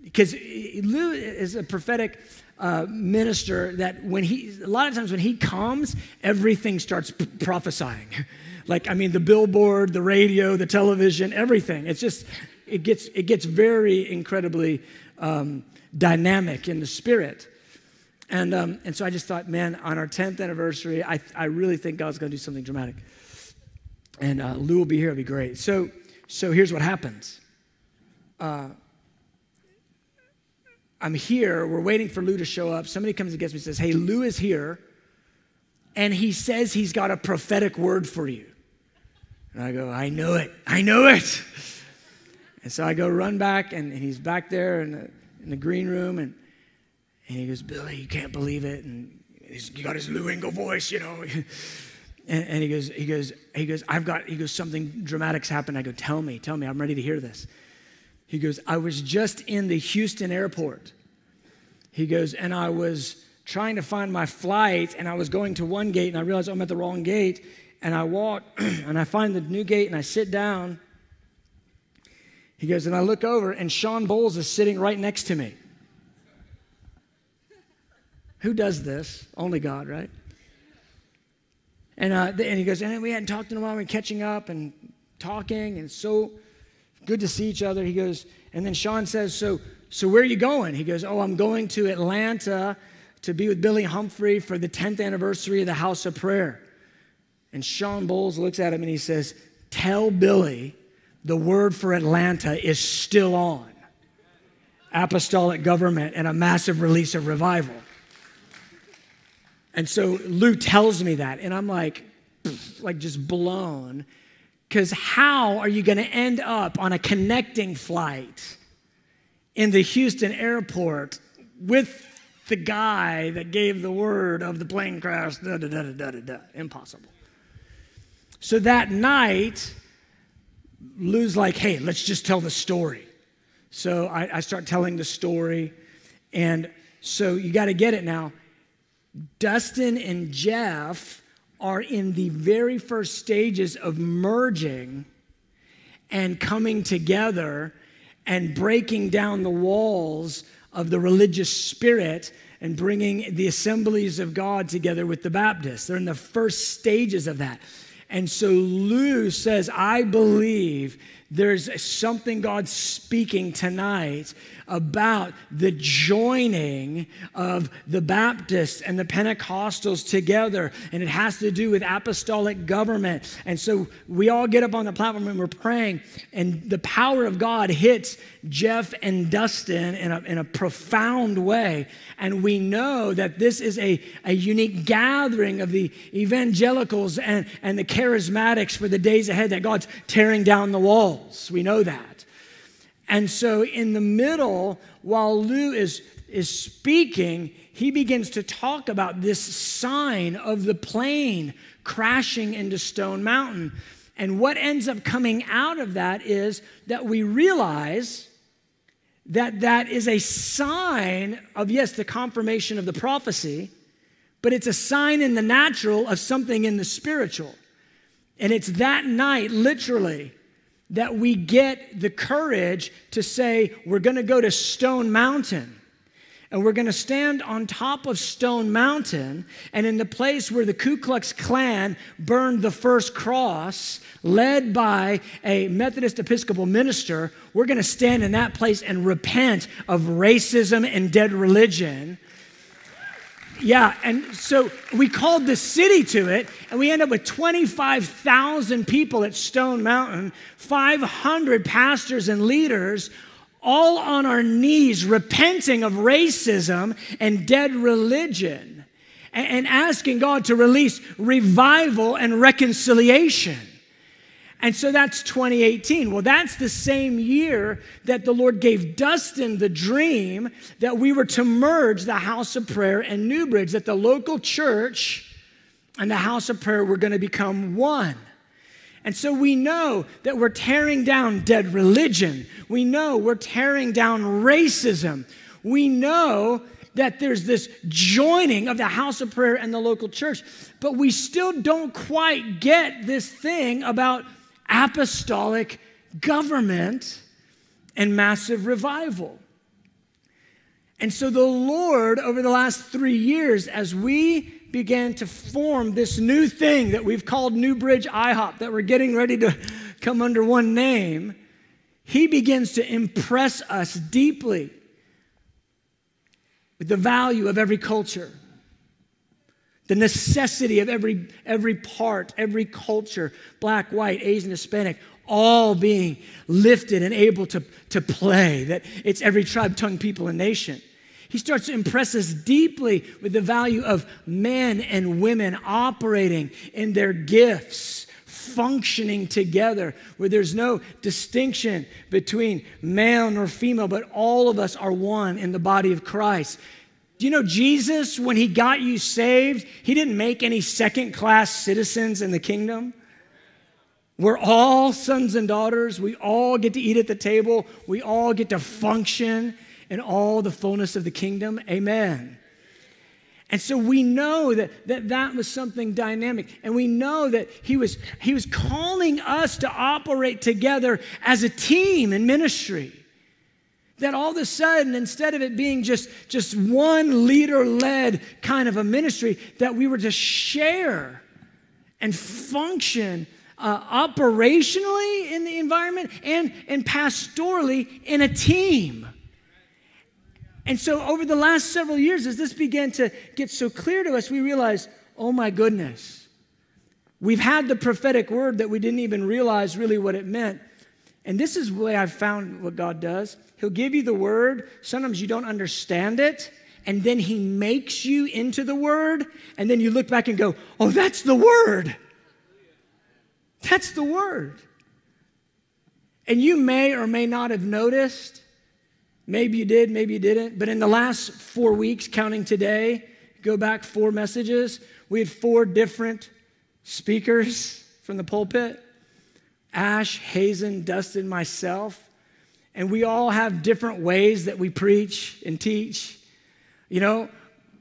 because Lou is a prophetic uh, minister that when he, a lot of times when he comes, everything starts p- prophesying. [LAUGHS] like, I mean, the billboard, the radio, the television, everything. It's just, it gets, it gets very incredibly um, dynamic in the spirit. And, um, and so I just thought, man, on our 10th anniversary, I, I really think God's going to do something dramatic. And uh, Lou will be here, it'll be great. So, so here's what happens. Uh, I'm here, we're waiting for Lou to show up. Somebody comes and gets me and says, Hey, Lou is here, and he says he's got a prophetic word for you. And I go, I know it, I know it. And so I go run back, and, and he's back there in the, in the green room, and and he goes, Billy, you can't believe it. And he's, he got his Lou voice, you know. [LAUGHS] and, and, he goes, he goes, he goes, I've got, he goes, something dramatic's happened. I go, tell me, tell me, I'm ready to hear this. He goes, I was just in the Houston airport. He goes, and I was trying to find my flight, and I was going to one gate, and I realized I'm at the wrong gate. And I walk, [CLEARS THROAT] and I find the new gate, and I sit down. He goes, and I look over, and Sean Bolz is sitting right next to me. Who does this? Only God, right? And, uh, and he goes, and we hadn't talked in a while. We're catching up and talking, and so good to see each other. He goes, and then Sean says, so, so where are you going? He goes, oh, I'm going to Atlanta to be with Billy Humphrey for the 10th anniversary of the House of Prayer. And Sean Bolz looks at him and he says, tell Billy the word for Atlanta is still on. Apostolic government and a massive release of revival. And so Lou tells me that, and I'm like, like just blown. Because how are you going to end up on a connecting flight in the Houston airport with the guy that gave the word of the plane crash? Da, da, da, da, da, da. Impossible. So that night, Lou's like, hey, let's just tell the story. So I, I start telling the story. And so you got to get it now. Dustin and Jeff are in the very first stages of merging and coming together and breaking down the walls of the religious spirit and bringing the assemblies of God together with the Baptists. They're in the first stages of that. And so Lou says, I believe there's something God's speaking tonight about the joining of the Baptists and the Pentecostals together, and it has to do with apostolic government. And so we all get up on the platform and we're praying, and the power of God hits Jeff and Dustin in a, in a profound way. And we know that this is a, a unique gathering of the evangelicals and, and the charismatics for the days ahead, that God's tearing down the walls. We know that. And so, in the middle, while Lou is, is speaking, he begins to talk about this sign of the plane crashing into Stone Mountain. And what ends up coming out of that is that we realize that that is a sign of, yes, the confirmation of the prophecy, but it's a sign in the natural of something in the spiritual. And it's that night, literally, that we get the courage to say, we're going to go to Stone Mountain. And we're going to stand on top of Stone Mountain, and in the place where the Ku Klux Klan burned the first cross, led by a Methodist Episcopal minister, we're going to stand in that place and repent of racism and dead religion yeah, and so we called the city to it, and we end up with 25,000 people at Stone Mountain, 500 pastors and leaders, all on our knees, repenting of racism and dead religion, and asking God to release revival and reconciliation. And so that's 2018. Well, that's the same year that the Lord gave Dustin the dream that we were to merge the house of prayer and Newbridge, that the local church and the house of prayer were going to become one. And so we know that we're tearing down dead religion. We know we're tearing down racism. We know that there's this joining of the house of prayer and the local church, but we still don't quite get this thing about apostolic government and massive revival. And so the Lord, over the last three years, as we began to form this new thing that we've called New Bridge IHOP, that we're getting ready to come under one name, He begins to impress us deeply with the value of every culture the necessity of every, every part, every culture, black, white, Asian, Hispanic, all being lifted and able to, to play, that it's every tribe, tongue, people, and nation. He starts to impress us deeply with the value of men and women operating in their gifts, functioning together, where there's no distinction between male nor female, but all of us are one in the body of Christ. Do you know Jesus, when he got you saved, he didn't make any second class citizens in the kingdom? We're all sons and daughters. We all get to eat at the table. We all get to function in all the fullness of the kingdom. Amen. And so we know that, that that was something dynamic. And we know that he was, he was calling us to operate together as a team in ministry. That all of a sudden, instead of it being just, just one leader led kind of a ministry, that we were to share and function uh, operationally in the environment and, and pastorally in a team. And so, over the last several years, as this began to get so clear to us, we realized, oh my goodness, we've had the prophetic word that we didn't even realize really what it meant. And this is the way I've found what God does. He'll give you the word. Sometimes you don't understand it. And then he makes you into the word. And then you look back and go, oh, that's the word. That's the word. And you may or may not have noticed, maybe you did, maybe you didn't, but in the last four weeks, counting today, go back four messages, we had four different speakers from the pulpit Ash, Hazen, Dustin, myself. And we all have different ways that we preach and teach. You know,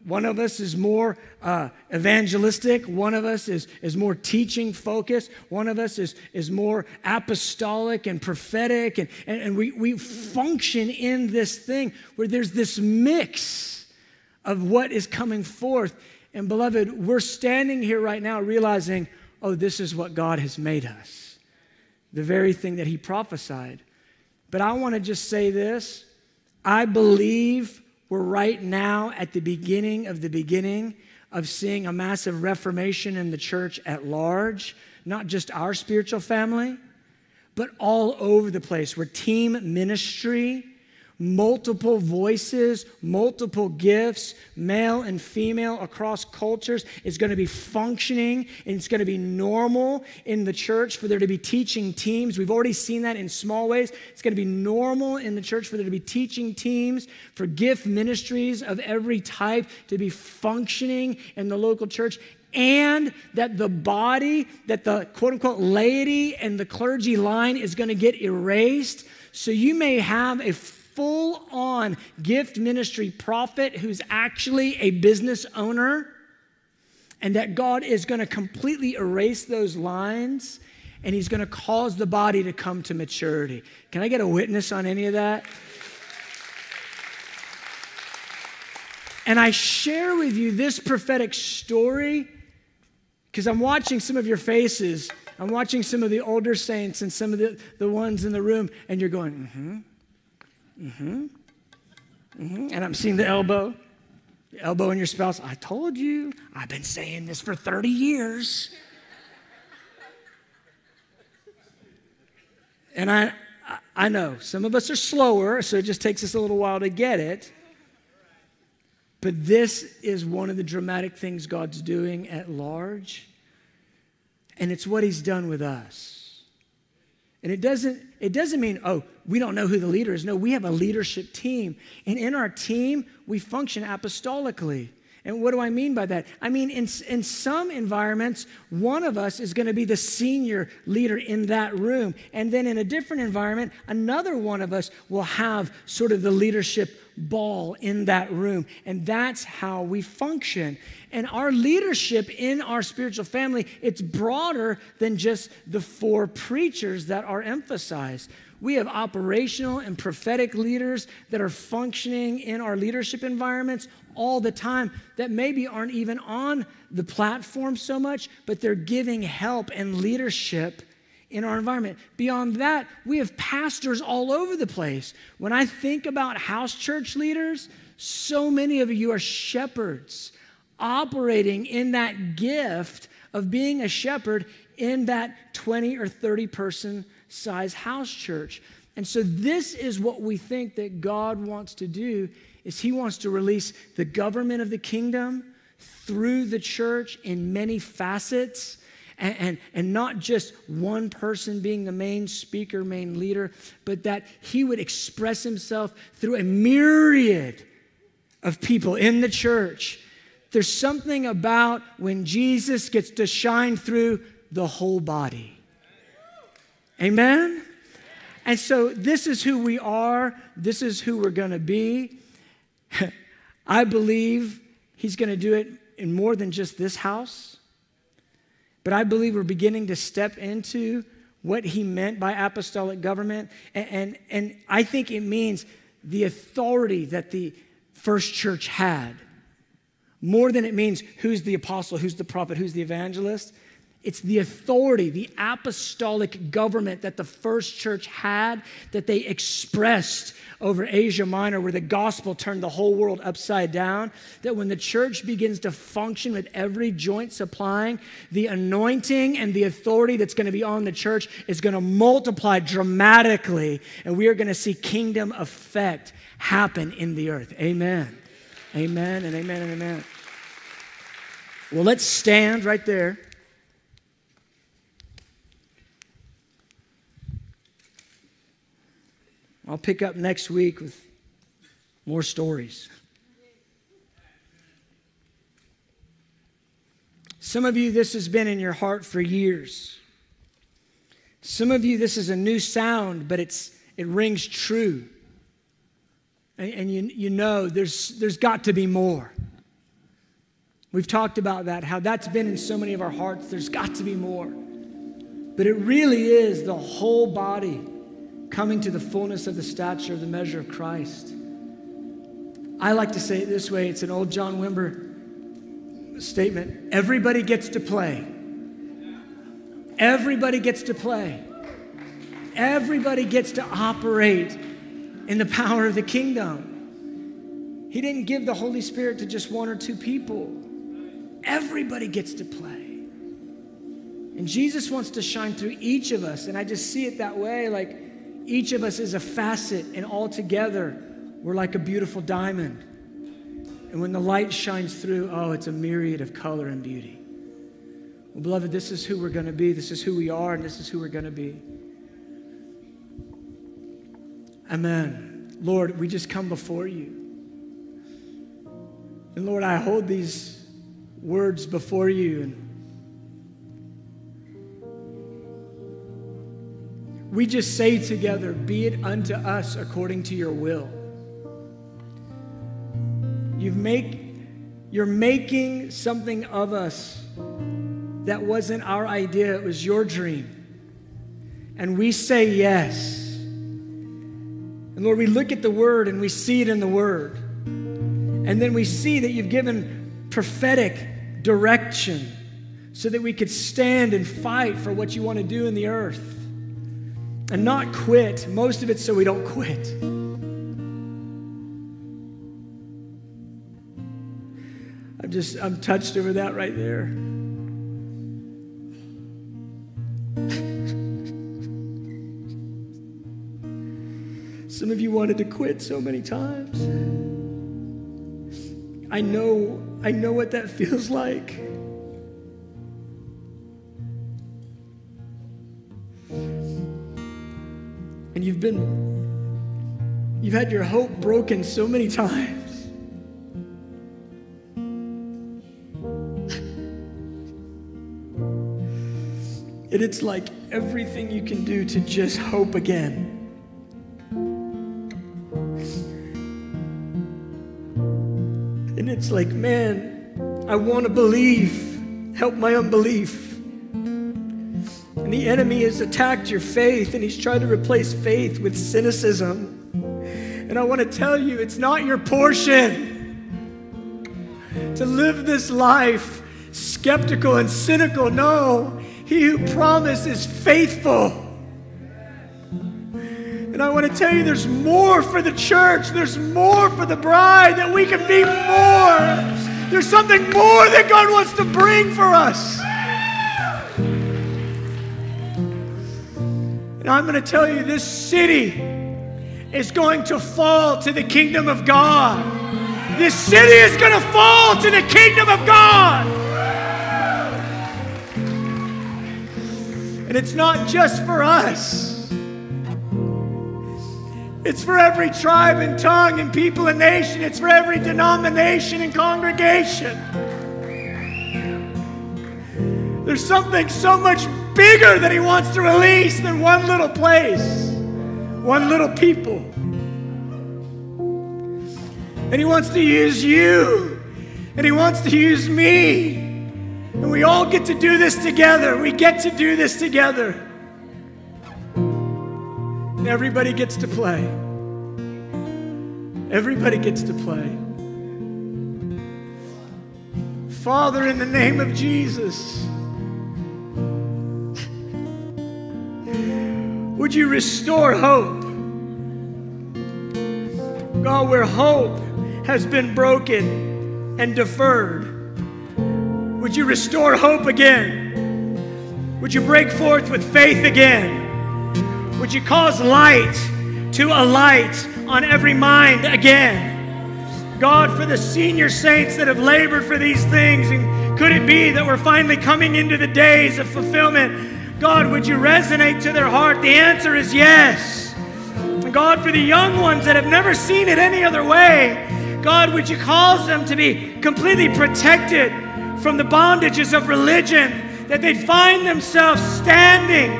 one of us is more uh, evangelistic. One of us is, is more teaching focused. One of us is, is more apostolic and prophetic. And, and, and we, we function in this thing where there's this mix of what is coming forth. And beloved, we're standing here right now realizing, oh, this is what God has made us, the very thing that He prophesied. But I want to just say this. I believe we're right now at the beginning of the beginning of seeing a massive reformation in the church at large, not just our spiritual family, but all over the place. Where team ministry multiple voices, multiple gifts, male and female across cultures is going to be functioning and it's going to be normal in the church for there to be teaching teams. We've already seen that in small ways. It's going to be normal in the church for there to be teaching teams, for gift ministries of every type to be functioning in the local church and that the body, that the quote unquote laity and the clergy line is going to get erased. So you may have a full on gift ministry prophet who's actually a business owner, and that God is going to completely erase those lines and he's going to cause the body to come to maturity. Can I get a witness on any of that? And I share with you this prophetic story because I'm watching some of your faces. I'm watching some of the older saints and some of the, the ones in the room, and you're going, mm hmm. Mm-hmm. Mm-hmm. And I'm seeing the elbow, the elbow in your spouse. I told you, I've been saying this for 30 years. and I, I know some of us are slower, so it just takes us a little while to get it. But this is one of the dramatic things God's doing at large. And it's what He's done with us. And it doesn't, it doesn't mean, oh, we don't know who the leader is. No, we have a leadership team. And in our team, we function apostolically. And what do I mean by that? I mean, in, in some environments, one of us is going to be the senior leader in that room. And then in a different environment, another one of us will have sort of the leadership ball in that room. And that's how we function. And our leadership in our spiritual family, it's broader than just the four preachers that are emphasized. We have operational and prophetic leaders that are functioning in our leadership environments all the time that maybe aren't even on the platform so much, but they're giving help and leadership in our environment. Beyond that, we have pastors all over the place. When I think about house church leaders, so many of you are shepherds operating in that gift of being a shepherd in that 20 or 30 person size house church. And so this is what we think that God wants to do is he wants to release the government of the kingdom through the church in many facets and, and, and, not just one person being the main speaker, main leader, but that he would express himself through a myriad of people in the church. There's something about when Jesus gets to shine through the whole body. Amen? And so this is who we are. This is who we're going to be. [LAUGHS] I believe he's going to do it in more than just this house. But I believe we're beginning to step into what he meant by apostolic government. And, and, and I think it means the authority that the first church had. More than it means who's the apostle, who's the prophet, who's the evangelist. It's the authority, the apostolic government that the first church had that they expressed over Asia Minor, where the gospel turned the whole world upside down. That when the church begins to function with every joint supplying, the anointing and the authority that's going to be on the church is going to multiply dramatically, and we are going to see kingdom effect happen in the earth. Amen. Amen and amen and amen. Well, let's stand right there. I'll pick up next week with more stories. Some of you, this has been in your heart for years. Some of you, this is a new sound, but it's, it rings true. And, and you, you know there's, there's got to be more. We've talked about that, how that's been in so many of our hearts. There's got to be more. But it really is the whole body coming to the fullness of the stature of the measure of Christ. I like to say it this way it's an old John Wimber statement everybody gets to play. Everybody gets to play. Everybody gets to operate in the power of the kingdom. He didn't give the Holy Spirit to just one or two people. Everybody gets to play. And Jesus wants to shine through each of us. And I just see it that way. Like, each of us is a facet, and all together, we're like a beautiful diamond. And when the light shines through, oh, it's a myriad of color and beauty. Well, beloved, this is who we're going to be. This is who we are, and this is who we're going to be. Amen. Lord, we just come before you. And Lord, I hold these words before you and we just say together, Be it unto us according to your will. You've make, you're making something of us that wasn't our idea, it was your dream. And we say yes. And Lord, we look at the word and we see it in the word. And then we see that you've given prophetic direction so that we could stand and fight for what you want to do in the earth and not quit. Most of it so we don't quit. I'm just, I'm touched over that right there. [LAUGHS] Some of you wanted to quit so many times. I know, I know what that [LAUGHS] feels like. Been, you've had your hope broken so many times. [LAUGHS] and it's like everything you can do to just hope again. And it's like, man, I want to believe. Help my unbelief. And the enemy has attacked your faith and he's tried to replace faith with cynicism. And I want to tell you, it's not your portion to live this life skeptical and cynical. No, he who promised is faithful. And I want to tell you, there's more for the church, there's more for the bride, that we can be more. There's something more that God wants to bring for us. And I'm going to tell you this city is going to fall to the kingdom of God. This city is going to fall to the kingdom of God. And it's not just for us. It's for every tribe and tongue and people and nation. It's for every denomination and congregation. There's something so much bigger that He wants to release than one little place, one little people. And He wants to use you, and He wants to use me. And we all get to do this together. We get to do this together. And everybody gets to play. Everybody gets to play. Father, in the name of Jesus, would you restore hope? God, where hope has been broken and deferred, would you restore hope again? Would you break forth with faith again? Would you cause light to alight on every mind again? God, for the senior saints that have labored for these things, and could it be that we're finally coming into the days of fulfillment? God, would you resonate to their heart? The answer is yes. God, for the young ones that have never seen it any other way, God, would you cause them to be completely protected from the bondages of religion, that they'd find themselves standing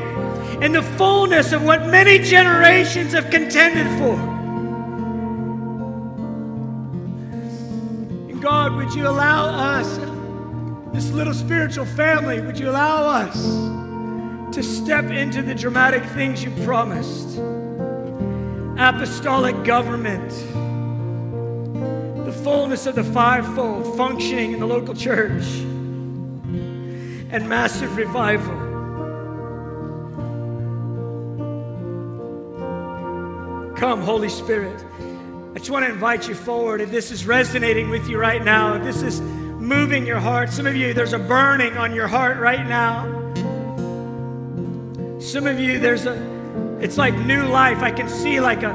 in the fullness of what many generations have contended for. And God, would you allow us, this little spiritual family, would you allow us to step into the dramatic things you promised? Apostolic government, the fullness of the fivefold functioning in the local church, and massive revival. Come, Holy Spirit. I just want to invite you forward. If this is resonating with you right now, if this is moving your heart, some of you, there's a burning on your heart right now. Some of you, there's a, it's like new life. I can see like a,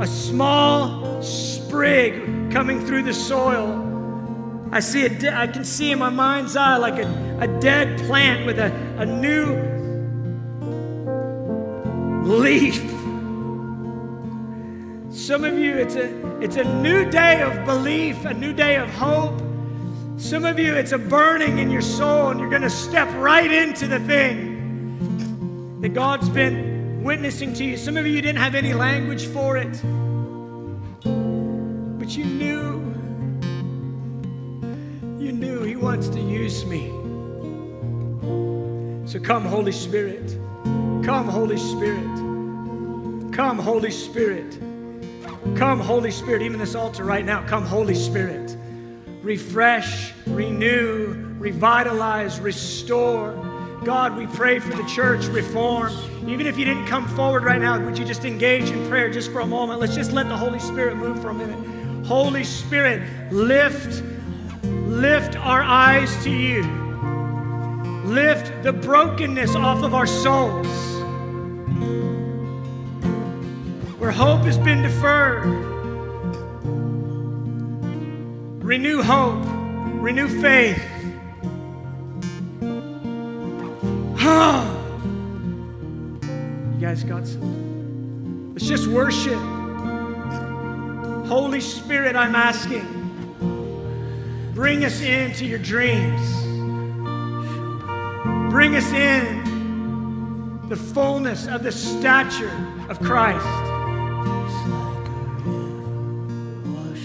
a small sprig coming through the soil. I see it, I can see in my mind's eye like a, a dead plant with a, a new leaf some of you, it's a, it's a new day of belief, a new day of hope. Some of you, it's a burning in your soul, and you're going to step right into the thing that God's been witnessing to you. Some of you didn't have any language for it, but you knew. You knew He wants to use me. So come, Holy Spirit. Come, Holy Spirit. Come, Holy Spirit. Come, Holy Spirit, even this altar right now. Come, Holy Spirit. Refresh, renew, revitalize, restore. God, we pray for the church reform. Even if you didn't come forward right now, would you just engage in prayer just for a moment? Let's just let the Holy Spirit move for a minute. Holy Spirit, lift, lift our eyes to you. Lift the brokenness off of our souls. where hope has been deferred. Renew hope, renew faith. You guys got some? Let's just worship. Holy Spirit, I'm asking, bring us into your dreams. Bring us in the fullness of the stature of Christ.